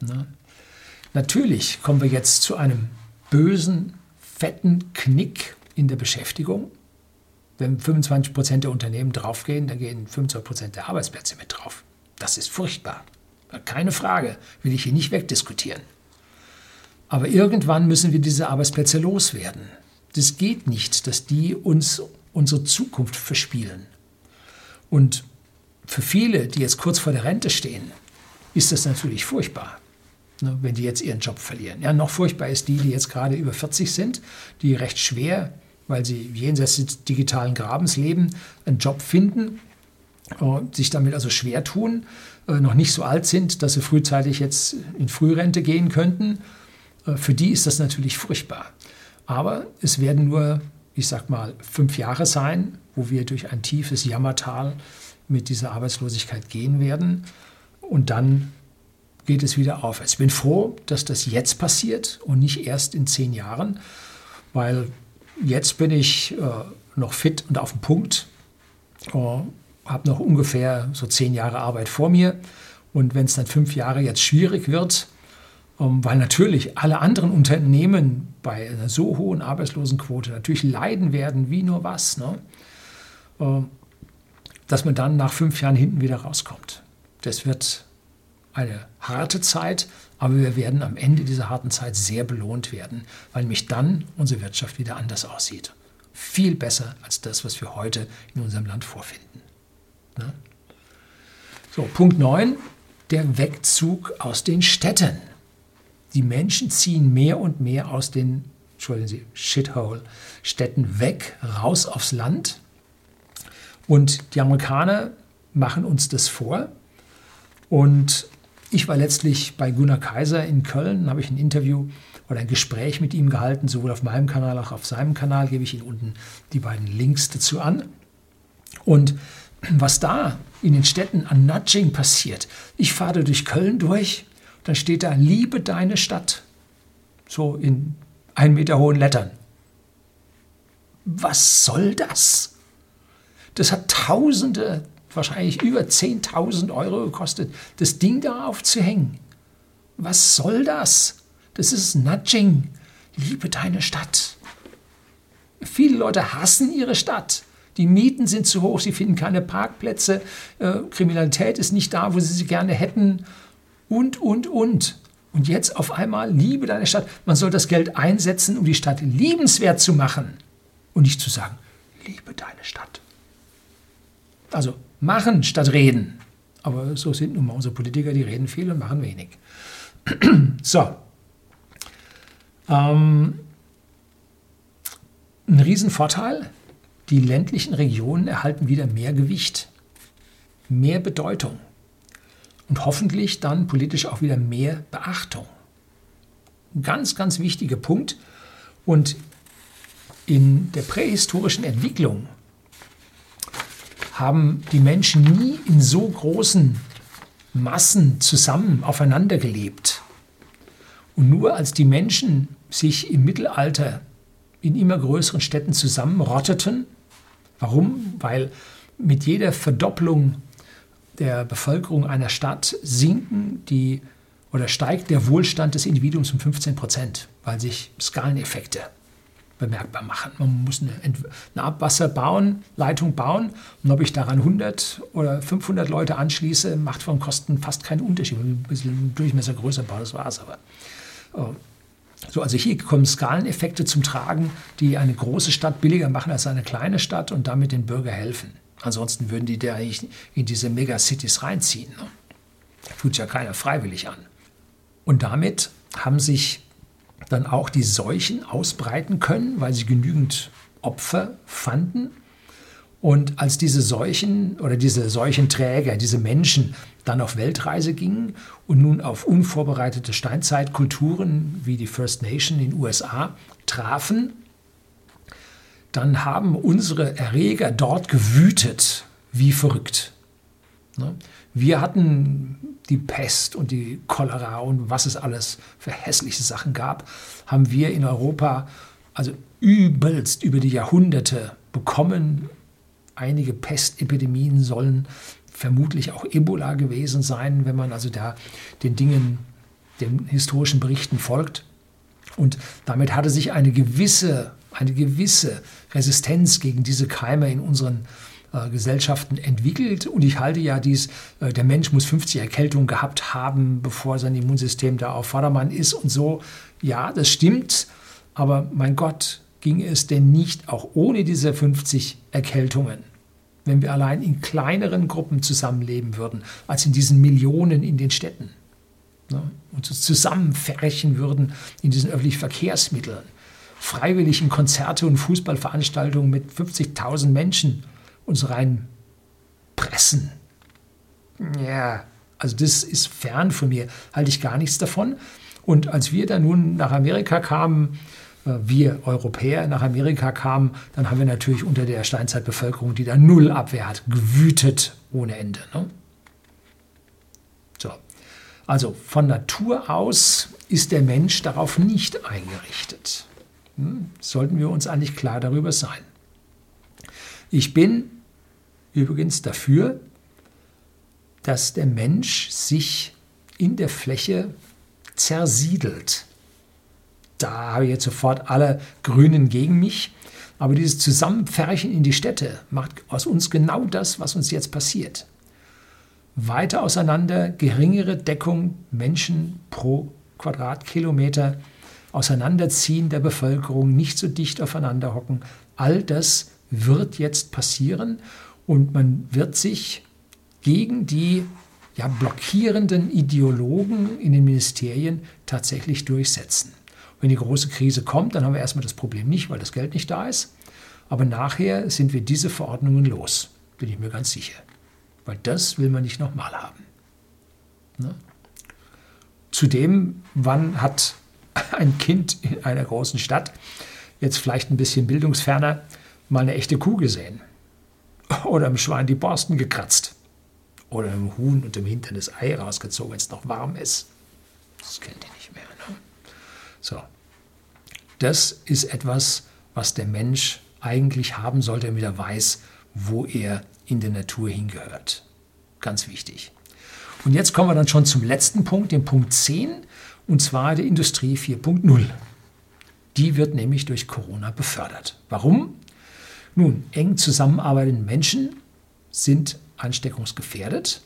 Na? Natürlich kommen wir jetzt zu einem bösen, fetten Knick in der Beschäftigung. wenn 25 Prozent der Unternehmen draufgehen, dann gehen 25 Prozent der Arbeitsplätze mit drauf. Das ist furchtbar. Keine Frage, will ich hier nicht wegdiskutieren. Aber irgendwann müssen wir diese Arbeitsplätze loswerden. Das geht nicht, dass die uns unsere Zukunft verspielen. Und für viele, die jetzt kurz vor der Rente stehen, ist das natürlich furchtbar, ne, wenn die jetzt ihren Job verlieren. Ja, noch furchtbar ist die, die jetzt gerade über 40 sind, die recht schwer, weil sie jenseits des digitalen Grabens leben, einen Job finden, äh, sich damit also schwer tun, äh, noch nicht so alt sind, dass sie frühzeitig jetzt in Frührente gehen könnten. Äh, für die ist das natürlich furchtbar. Aber es werden nur, ich sag mal, fünf Jahre sein, wo wir durch ein tiefes Jammertal mit dieser Arbeitslosigkeit gehen werden. Und dann geht es wieder aufwärts. Ich bin froh, dass das jetzt passiert und nicht erst in zehn Jahren, weil jetzt bin ich äh, noch fit und auf dem Punkt, äh, habe noch ungefähr so zehn Jahre Arbeit vor mir. Und wenn es dann fünf Jahre jetzt schwierig wird, ähm, weil natürlich alle anderen Unternehmen bei einer so hohen Arbeitslosenquote natürlich leiden werden wie nur was, ne? äh, dass man dann nach fünf Jahren hinten wieder rauskommt. Das wird eine harte Zeit, aber wir werden am Ende dieser harten Zeit sehr belohnt werden, weil nämlich dann unsere Wirtschaft wieder anders aussieht. Viel besser als das, was wir heute in unserem Land vorfinden. Ne? So, Punkt 9, der Wegzug aus den Städten. Die Menschen ziehen mehr und mehr aus den, entschuldigen Sie, Shithole-Städten weg, raus aufs Land und die Amerikaner machen uns das vor. Und ich war letztlich bei Gunnar Kaiser in Köln, habe ich ein Interview oder ein Gespräch mit ihm gehalten, sowohl auf meinem Kanal als auch auf seinem Kanal, gebe ich Ihnen unten die beiden Links dazu an. Und was da in den Städten an Nudging passiert, ich fahre durch Köln durch, dann steht da, liebe deine Stadt, so in ein Meter hohen Lettern. Was soll das? Das hat Tausende, wahrscheinlich über 10.000 Euro gekostet, das Ding da aufzuhängen. Was soll das? Das ist Nudging. Liebe deine Stadt. Viele Leute hassen ihre Stadt. Die Mieten sind zu hoch, sie finden keine Parkplätze, äh, Kriminalität ist nicht da, wo sie sie gerne hätten und, und, und. Und jetzt auf einmal, liebe deine Stadt. Man soll das Geld einsetzen, um die Stadt liebenswert zu machen und nicht zu sagen, liebe deine Stadt. Also machen statt reden. Aber so sind nun mal unsere Politiker, die reden viel und machen wenig. so. Ähm, ein Riesenvorteil, die ländlichen Regionen erhalten wieder mehr Gewicht, mehr Bedeutung und hoffentlich dann politisch auch wieder mehr Beachtung. Ganz, ganz wichtiger Punkt. Und in der prähistorischen Entwicklung haben die Menschen nie in so großen Massen zusammen aufeinander gelebt. Und nur als die Menschen sich im Mittelalter in immer größeren Städten zusammenrotteten, warum? Weil mit jeder Verdopplung der Bevölkerung einer Stadt sinken die oder steigt der Wohlstand des Individuums um 15 Prozent, weil sich Skaleneffekte bemerkbar machen. Man muss eine, eine Abwasserleitung bauen und ob ich daran 100 oder 500 Leute anschließe, macht von Kosten fast keinen Unterschied. Ein bisschen Durchmesser größer bauen, das war es aber. So, also hier kommen Skaleneffekte zum Tragen, die eine große Stadt billiger machen als eine kleine Stadt und damit den Bürger helfen. Ansonsten würden die da in diese Megacities reinziehen. Ne? Tut ja keiner freiwillig an. Und damit haben sich dann auch die Seuchen ausbreiten können, weil sie genügend Opfer fanden. Und als diese Seuchen oder diese Seuchenträger, diese Menschen dann auf Weltreise gingen und nun auf unvorbereitete Steinzeitkulturen wie die First Nation in den USA trafen, dann haben unsere Erreger dort gewütet wie verrückt. Ne? Wir hatten die Pest und die Cholera und was es alles für hässliche Sachen gab, haben wir in Europa also übelst über die Jahrhunderte bekommen. Einige Pestepidemien sollen vermutlich auch Ebola gewesen sein, wenn man also da den Dingen, den historischen Berichten folgt. Und damit hatte sich eine gewisse eine gewisse Resistenz gegen diese Keime in unseren äh, Gesellschaften entwickelt. Und ich halte ja dies, äh, der Mensch muss 50 Erkältungen gehabt haben, bevor sein Immunsystem da auf Vordermann ist und so. Ja, das stimmt. Aber mein Gott, ging es denn nicht auch ohne diese 50 Erkältungen? Wenn wir allein in kleineren Gruppen zusammenleben würden, als in diesen Millionen in den Städten. Ne? Und uns zusammenfärchen würden in diesen öffentlichen Verkehrsmitteln, freiwillig in Konzerte und Fußballveranstaltungen mit 50.000 Menschen uns reinpressen. Ja, also das ist fern von mir, halte ich gar nichts davon. Und als wir dann nun nach Amerika kamen, wir Europäer nach Amerika kamen, dann haben wir natürlich unter der Steinzeitbevölkerung, die da null Abwehr hat, gewütet ohne Ende. Ne? So. Also von Natur aus ist der Mensch darauf nicht eingerichtet. Hm? Sollten wir uns eigentlich klar darüber sein. Ich bin übrigens dafür, dass der Mensch sich in der Fläche zersiedelt. Da habe ich jetzt sofort alle Grünen gegen mich. Aber dieses Zusammenpferchen in die Städte macht aus uns genau das, was uns jetzt passiert. Weiter auseinander, geringere Deckung Menschen pro Quadratkilometer, Auseinanderziehen der Bevölkerung, nicht so dicht aufeinander hocken. All das wird jetzt passieren und man wird sich gegen die ja, blockierenden Ideologen in den Ministerien tatsächlich durchsetzen. Wenn die große Krise kommt, dann haben wir erstmal das Problem nicht, weil das Geld nicht da ist. Aber nachher sind wir diese Verordnungen los, bin ich mir ganz sicher. Weil das will man nicht nochmal haben. Ne? Zudem, wann hat ein Kind in einer großen Stadt, jetzt vielleicht ein bisschen bildungsferner, mal eine echte Kuh gesehen. Oder im Schwein die Borsten gekratzt. Oder im Huhn und im Hintern das Ei rausgezogen, wenn es noch warm ist. Das kennt ihr nicht mehr. So. Das ist etwas, was der Mensch eigentlich haben sollte, damit er weiß, wo er in der Natur hingehört. Ganz wichtig. Und jetzt kommen wir dann schon zum letzten Punkt, dem Punkt 10, und zwar der Industrie 4.0. Die wird nämlich durch Corona befördert. Warum? Nun, eng zusammenarbeitende Menschen sind ansteckungsgefährdet.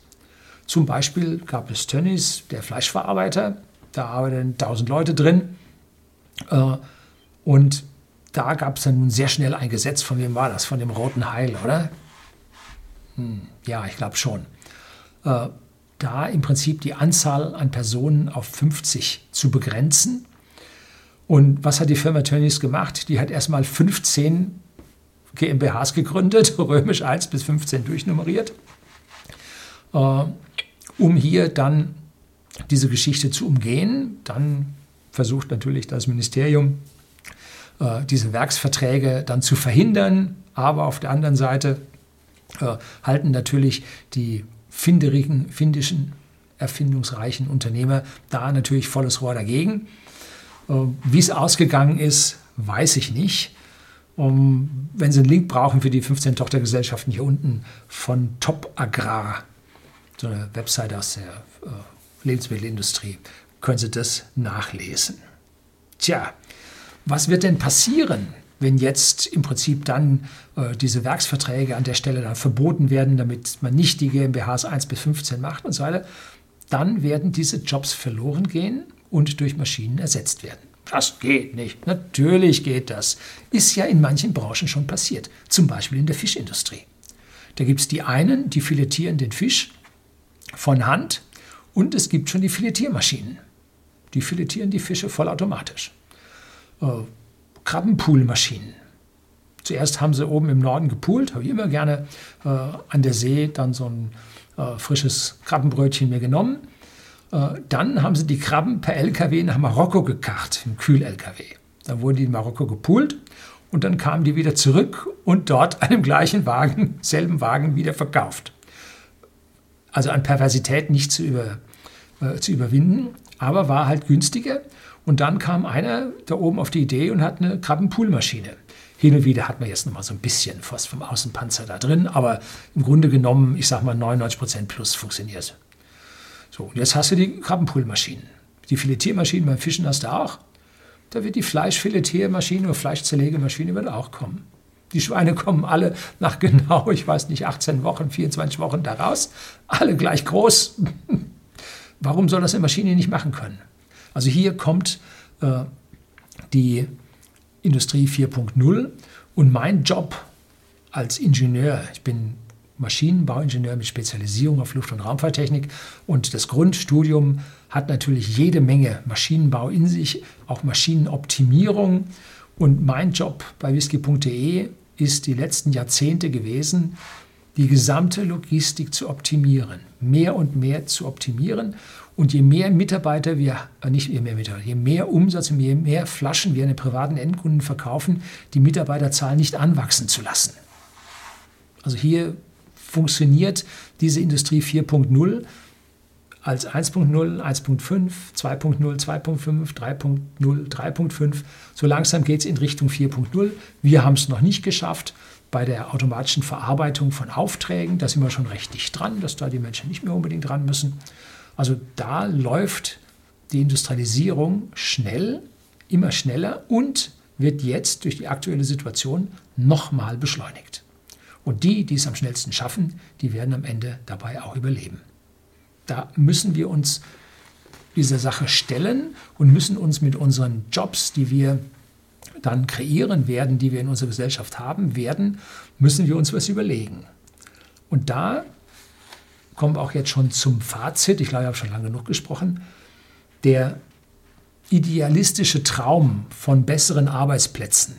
Zum Beispiel gab es Tönnies, der Fleischverarbeiter, da arbeiten 1000 Leute drin. Äh, und da gab es dann nun sehr schnell ein Gesetz, von wem war das? Von dem Roten Heil, oder? Hm, ja, ich glaube schon. Äh, da im Prinzip die Anzahl an Personen auf 50 zu begrenzen. Und was hat die Firma Tönnies gemacht? Die hat erstmal 15 GmbHs gegründet, römisch 1 bis 15 durchnummeriert, äh, um hier dann diese Geschichte zu umgehen. Dann versucht natürlich das Ministerium, äh, diese Werksverträge dann zu verhindern, aber auf der anderen Seite äh, halten natürlich die finderigen, findischen, erfindungsreichen Unternehmer da natürlich volles Rohr dagegen. Äh, wie es ausgegangen ist, weiß ich nicht. Um, wenn Sie einen Link brauchen für die 15 Tochtergesellschaften hier unten von Top Agrar, so eine Webseite aus der äh, Lebensmittelindustrie, können Sie das nachlesen. Tja, was wird denn passieren, wenn jetzt im Prinzip dann äh, diese Werksverträge an der Stelle dann verboten werden, damit man nicht die GmbHs 1 bis 15 macht und so weiter? Dann werden diese Jobs verloren gehen und durch Maschinen ersetzt werden. Das geht nicht. Natürlich geht das. Ist ja in manchen Branchen schon passiert. Zum Beispiel in der Fischindustrie. Da gibt es die einen, die filetieren den Fisch von Hand und es gibt schon die Filetiermaschinen. Die filetieren die Fische vollautomatisch. Äh, Krabbenpoolmaschinen. Zuerst haben sie oben im Norden gepoolt, habe ich immer gerne äh, an der See dann so ein äh, frisches Krabbenbrötchen mir genommen äh, dann haben sie die Krabben per LKW nach Marokko gekarrt, im Kühl-LKW. Dann wurden die in Marokko gepoolt und dann kamen die wieder zurück und dort an dem gleichen Wagen, selben Wagen wieder verkauft. Also an Perversität nicht zu, über, äh, zu überwinden, aber war halt günstiger. Und dann kam einer da oben auf die Idee und hat eine Krabbenpoolmaschine. Hin und wieder hat man jetzt noch mal so ein bisschen was vom Außenpanzer da drin, aber im Grunde genommen, ich sag mal 99 Prozent plus funktioniert. So, und jetzt hast du die Krabbenpoolmaschinen. Die Filetiermaschinen beim Fischen hast du auch. da wird die Fleischfiletiermaschine oder Fleischzerlegemaschine wird auch kommen. Die Schweine kommen alle nach genau, ich weiß nicht, 18 Wochen, 24 Wochen da raus, alle gleich groß. Warum soll das eine Maschine nicht machen können? Also hier kommt äh, die Industrie 4.0 und mein Job als Ingenieur, ich bin Maschinenbauingenieur mit Spezialisierung auf Luft- und Raumfahrttechnik und das Grundstudium hat natürlich jede Menge Maschinenbau in sich, auch Maschinenoptimierung. Und mein Job bei whisky.de ist die letzten Jahrzehnte gewesen, die gesamte Logistik zu optimieren, mehr und mehr zu optimieren. Und je mehr Mitarbeiter wir, äh nicht je mehr Mitarbeiter, je mehr Umsatz und je mehr Flaschen wir an den privaten Endkunden verkaufen, die Mitarbeiterzahl nicht anwachsen zu lassen. Also hier funktioniert diese Industrie 4.0 als 1.0, 1.5, 2.0, 2.5, 3.0, 3.5. So langsam geht es in Richtung 4.0. Wir haben es noch nicht geschafft bei der automatischen Verarbeitung von Aufträgen. Da sind wir schon recht dicht dran, dass da die Menschen nicht mehr unbedingt dran müssen. Also da läuft die Industrialisierung schnell, immer schneller und wird jetzt durch die aktuelle Situation nochmal beschleunigt. Und die, die es am schnellsten schaffen, die werden am Ende dabei auch überleben. Da müssen wir uns dieser Sache stellen und müssen uns mit unseren Jobs, die wir dann kreieren werden, die wir in unserer Gesellschaft haben werden, müssen wir uns was überlegen. Und da kommen wir auch jetzt schon zum Fazit. Ich glaube, ich habe schon lange genug gesprochen. Der idealistische Traum von besseren Arbeitsplätzen,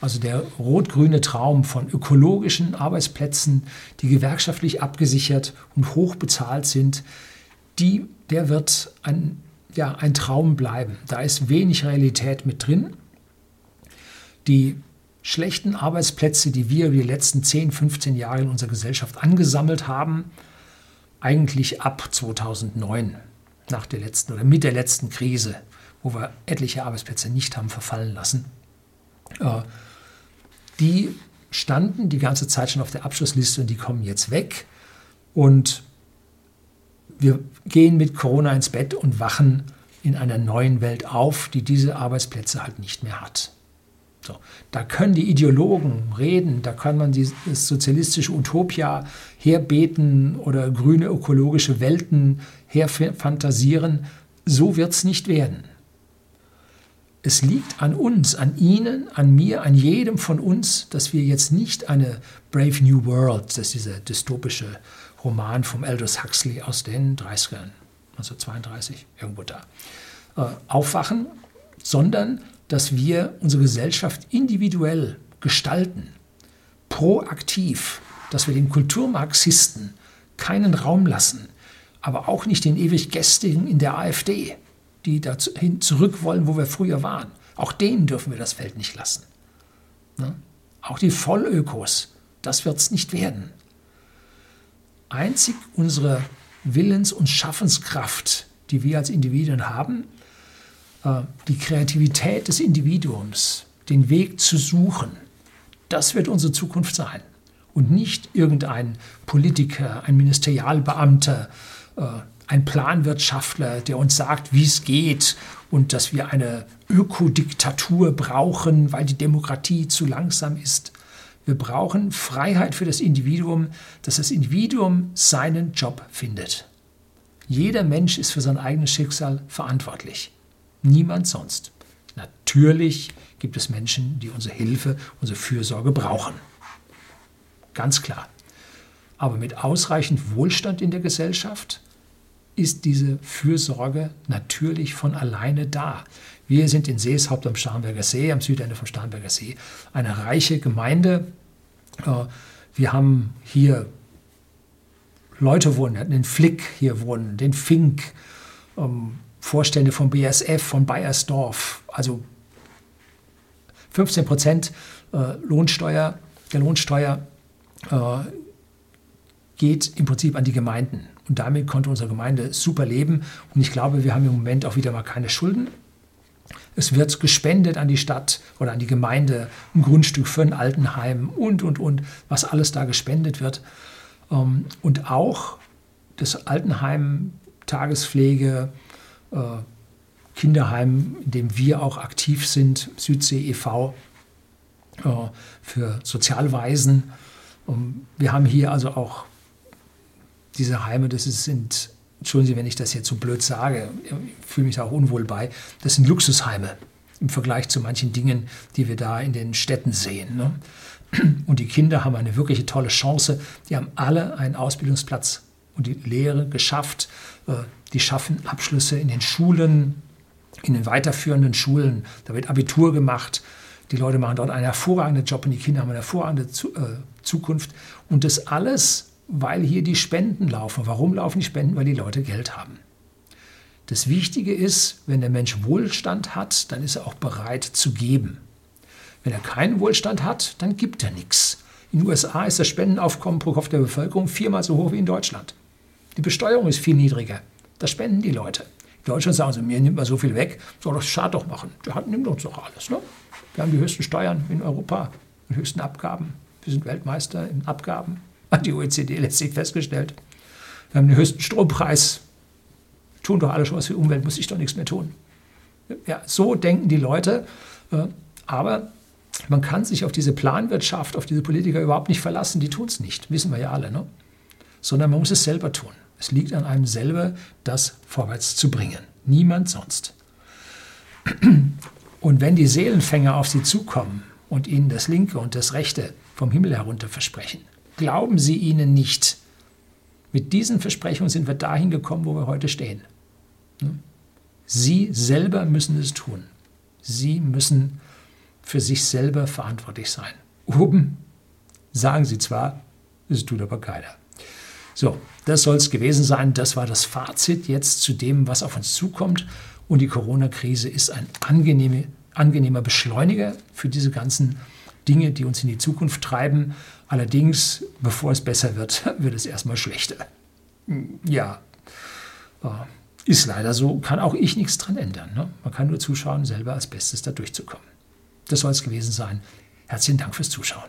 also der rot-grüne Traum von ökologischen Arbeitsplätzen, die gewerkschaftlich abgesichert und hoch bezahlt sind, die, der wird ein, ja, ein Traum bleiben. Da ist wenig Realität mit drin. Die schlechten Arbeitsplätze, die wir die letzten 10, 15 Jahre in unserer Gesellschaft angesammelt haben, eigentlich ab 2009, nach der letzten oder mit der letzten Krise, wo wir etliche Arbeitsplätze nicht haben verfallen lassen, äh, die standen die ganze Zeit schon auf der Abschlussliste und die kommen jetzt weg. Und wir gehen mit Corona ins Bett und wachen in einer neuen Welt auf, die diese Arbeitsplätze halt nicht mehr hat. So, da können die Ideologen reden, da kann man die, sozialistische Utopia herbeten oder grüne ökologische Welten herfantasieren. So wird es nicht werden es liegt an uns, an Ihnen, an mir, an jedem von uns, dass wir jetzt nicht eine Brave New World, das ist dieser dystopische Roman vom Aldous Huxley aus den 30ern, 1932, irgendwo da, äh, aufwachen, sondern dass wir unsere Gesellschaft individuell gestalten, proaktiv, dass wir den Kulturmarxisten keinen Raum lassen, aber auch nicht den ewig Gästigen in der AfD die dahin zurück wollen, wo wir früher waren. Auch denen dürfen wir das Feld nicht lassen. Ne? Auch die Vollökos, das wird es nicht werden. Einzig unsere Willens- und Schaffenskraft, die wir als Individuen haben, die Kreativität des Individuums, den Weg zu suchen, das wird unsere Zukunft sein. Und nicht irgendein Politiker, ein Ministerialbeamter, äh, ein Planwirtschaftler, der uns sagt, wie es geht und dass wir eine Ökodiktatur brauchen, weil die Demokratie zu langsam ist. Wir brauchen Freiheit für das Individuum, dass das Individuum seinen Job findet. Jeder Mensch ist für sein eigenes Schicksal verantwortlich. Niemand sonst. Natürlich gibt es Menschen, die unsere Hilfe, unsere Fürsorge brauchen. Ganz klar. Aber mit ausreichend Wohlstand in der Gesellschaft, ist diese Fürsorge natürlich von alleine da. Wir sind in Seeshaupt am Starnberger See, am Südende vom Starnberger See, eine reiche Gemeinde. Äh, wir haben hier Leute wohnen, den Flick hier wohnen, den Fink, ähm, Vorstände vom BSF, von Bayersdorf, also 15 Prozent äh, Lohnsteuer, der Lohnsteuer äh, geht im Prinzip an die Gemeinden. Und damit konnte unsere Gemeinde super leben. Und ich glaube, wir haben im Moment auch wieder mal keine Schulden. Es wird gespendet an die Stadt oder an die Gemeinde, ein Grundstück für ein Altenheim und, und, und, was alles da gespendet wird. Ähm, und auch das Altenheim, Tagespflege, Kinderheim, in dem wir auch aktiv sind, Südsee e.V., äh, für Sozialweisen. Und wir haben hier also auch diese Heime, das sind, entschuldigen Sie, wenn ich das jetzt so blöd sage, ich fühle mich auch unwohl bei, das sind Luxusheime im Vergleich zu manchen Dingen, die wir da in den Städten sehen. Ne? Und die Kinder haben eine wirkliche tolle Chance. Die haben alle einen Ausbildungsplatz und die Lehre geschafft. Die schaffen Abschlüsse in den Schulen, in den weiterführenden Schulen. Da wird Abitur gemacht. Die Leute machen dort einen hervorragenden Job und die Kinder haben eine hervorragende äh, Zukunft. Und das alles, weil hier die Spenden laufen. Warum laufen die Spenden? Weil die Leute Geld haben. Das Wichtige ist, wenn der Mensch Wohlstand hat, dann ist er auch bereit zu geben. Wenn er keinen Wohlstand hat, dann gibt er nichts. In den USA ist das Spendenaufkommen pro Kopf der Bevölkerung viermal so hoch wie in Deutschland. Die Besteuerung ist viel niedriger. Das spenden die Leute. In Deutschland sagen sie, mir nimmt man so viel weg, soll das Staat doch machen. Der hat, nimmt uns doch alles. Ne? Wir haben die höchsten Steuern in Europa, die höchsten Abgaben. Wir sind Weltmeister in Abgaben. Hat die OECD letztlich festgestellt. Wir haben den höchsten Strompreis. Tun doch alle schon was für die Umwelt, muss ich doch nichts mehr tun. Ja, so denken die Leute. Äh, aber man kann sich auf diese Planwirtschaft, auf diese Politiker überhaupt nicht verlassen. Die tun es nicht, wissen wir ja alle. Ne? Sondern man muss es selber tun. Es liegt an einem selber, das vorwärts zu bringen. Niemand sonst. Und wenn die Seelenfänger auf sie zukommen und ihnen das Linke und das Rechte vom Himmel herunter versprechen, glauben sie ihnen nicht. Mit diesen Versprechungen sind wir dahin gekommen, wo wir heute stehen. Sie selber müssen es tun. Sie müssen für sich selber verantwortlich sein. Oben sagen sie zwar, es tut aber keiner. So, das soll es gewesen sein. Das war das Fazit jetzt zu dem, was auf uns zukommt. Und die Corona-Krise ist ein angenehme, angenehmer Beschleuniger für diese ganzen Dinge, die uns in die Zukunft treiben. Allerdings, bevor es besser wird, wird es erstmal schlechter. Ja, äh, ist leider so, kann auch ich nichts dran ändern. Ne? Man kann nur zuschauen, selber als Bestes da durchzukommen. Das soll es gewesen sein. Herzlichen Dank fürs Zuschauen.